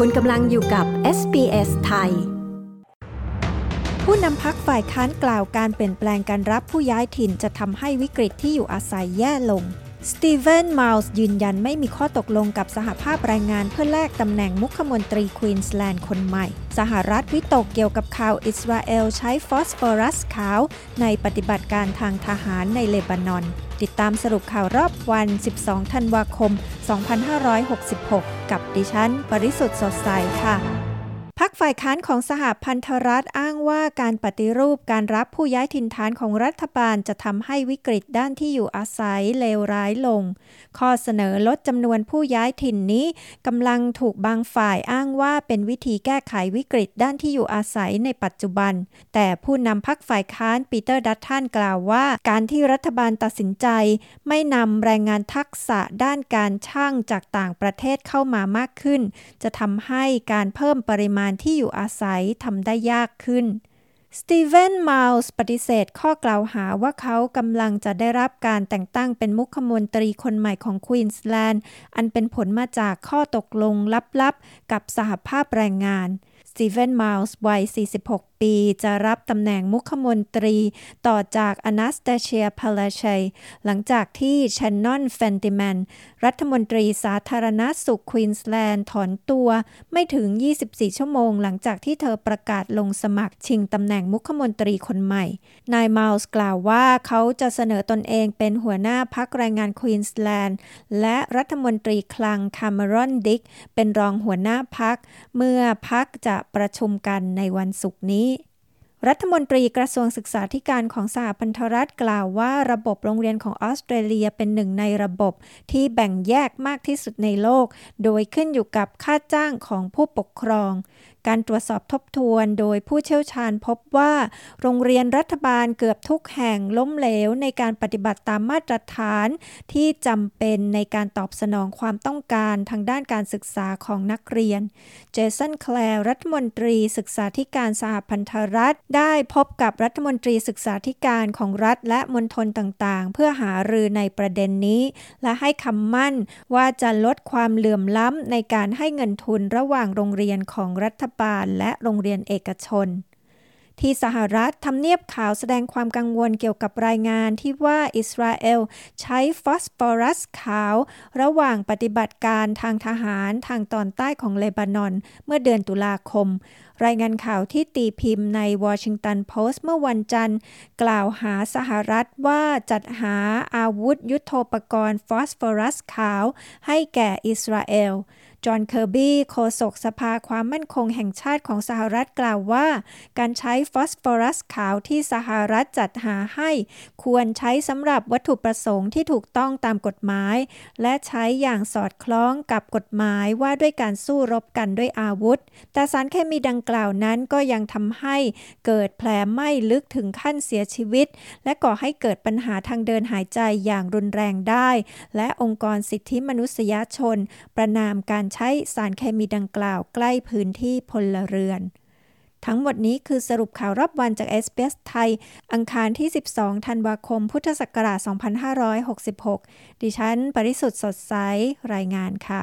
คุณกำลังอยู่กับ SBS ไทย ผู้นำพักฝ่ายค้านกล่าวการเปลี่ยนแปลงการรับผู้ย้ายถิ่นจะทำให้วิกฤตที่อยู่อาศัยแย่ลง สตีเวนมาลส์ยืนยันไม่มีข้อตกลงกับสหภาพแรงงานเพื่อแลกตำแหน่งมุขมนตรีควีนส์แลนด์คนใหม่ สหรัฐวิตกเกี่ยวกับข่าวอิสราเอลใช้ฟอสฟอรัสขาว ในปฏิบัติการทางทหารในเลบานอน ติดตามสรุปข่าวรอบวัน 12 ธันวาคม 2566 กับดิฉัน ปริสุทธ์สดใสค่ะพักฝ่ายค้านของสหพันธรัฐอ้าง ว่าการปฏิรูปการรับผู้ย้ายถิ่นฐานของรัฐบาลจะทำให้วิกฤตด้านที่อยู่อาศัยเลวร้ายลง ข้อเสนอลดจำนวนผู้ย้ายถิ่นนี้กำลังถูกบางฝ่ายอ้างว่าเป็นวิธีแก้ไขวิกฤตด้านที่อยู่อาศัยในปัจจุบัน แต่ผู้นำพักฝ่ายค้านปีเตอร์ดัตทันกล่าวว่า การที่รัฐบาลตัดสินใจ ไม่นำแรงงานทักษะด้านการช่างจากต่างประเทศเข้ามามากขึ้น จะทำให้การเพิ่มปริมาณที่อยู่อาศัยทำได้ยากขึ้น สตีเวนมาลส์ปฏิเสธข้อกล่าวหาว่าเขากำลังจะได้รับการแต่งตั้งเป็นมุขมนตรีคนใหม่ของควีนส์แลนด์ อันเป็นผลมาจากข้อตกลงลับๆ กับสหภาพแรงงานสตีเวนมาลส์วัย 46ปีจะรับตำแหน่งมุขมนตรีต่อจากอนาสตาเชียพาลาชัย หลังจากที่แชนนอนเฟนติแมน รัฐมนตรีสาธารณสุขควีนส์แลนด์ถอนตัวไม่ถึง 24 ชั่วโมง หลังจากที่เธอประกาศลงสมัครชิงตำแหน่งมุขมนตรีคนใหม่ นายไมลส์กล่าวว่าเขาจะเสนอตนเองเป็นหัวหน้าพรรคแรงงานควีนส์แลนด์และรัฐมนตรีคลังคาร์เมรอนดิกเป็นรองหัวหน้าพัก เมื่อพักจะประชุมกันในวันศุกร์นี้ รัฐมนตรีกระทรวงศึกษาธิการของสหพันธรัฐกล่าวว่าระบบโรงเรียนของออสเตรเลียเป็นหนึ่งในระบบที่แบ่งแยกมากที่สุดในโลก โดยขึ้นอยู่กับค่าจ้างของผู้ปกครอง การตรวจสอบทบทวนโดยผู้เชี่ยวชาญพบว่า โรงเรียนรัฐบาลเกือบทุกแห่งล้มเหลวในการปฏิบัติตามมาตรฐาน ที่จำเป็นในการตอบสนองความต้องการทางด้านการศึกษาของนักเรียน เจสันแคลร์รัฐมนตรีศึกษาธิการสหพันธรัฐ ได้พบกับรัฐมนตรีศึกษาธิการของรัฐและมณฑลต่างๆ เพื่อหารือในประเด็นนี้ และให้คำมั่นว่าจะลดความเหลื่อมล้ำในการให้เงินทุนระหว่างโรงเรียนของรัฐบาลและโรงเรียนเอกชน ที่สหรัฐทำเนียบข่าวแสดงความกังวลเกี่ยวกับรายงานที่ว่าอิสราเอลใช้ฟอสฟอรัสขาว ระหว่างปฏิบัติการทางทหารทางตอนใต้ของเลบานอน เมื่อเดือนตุลาคม รายงานข่าวที่ตีพิมพ์ในวอชิงตันโพสต์เมื่อวันจันทร์ กล่าวหาสหรัฐว่าจัดหาอาวุธยุทโธปกรณ์ฟอสฟอรัสขาว ให้แก่อิสราเอล จอห์นเคอร์บี้โฆษกสภาความมั่นคงแห่งชาติของสหรัฐกล่าวว่า การใช้ฟอสฟอรัสขาวที่สหรัฐจัดหาให้ ควรใช้สำหรับวัตถุประสงค์ที่ถูกต้องตามกฎหมาย และใช้อย่างสอดคล้องกับกฎหมายว่าด้วยการสู้รบกันด้วยอาวุธ แต่สารเคมีดังกล่าวนั้นก็ยังทำให้เกิดแผลไหม้ลึกถึงขั้นเสียชีวิต และก่อให้เกิดปัญหาทางเดินหายใจอย่างรุนแรงได้ และองค์กรสิทธิมนุษยชน ประนามการใช้สารเคมีดังกล่าวใกล้พื้นที่พลเรือน ทั้งหมดนี้คือสรุปข่าวรอบวันจากเอสเปสไทย อังคารที่ 12 ธันวาคม พุทธศักราช 2566 ดิฉัน ปริสุทธ์สดใส รายงานค่ะ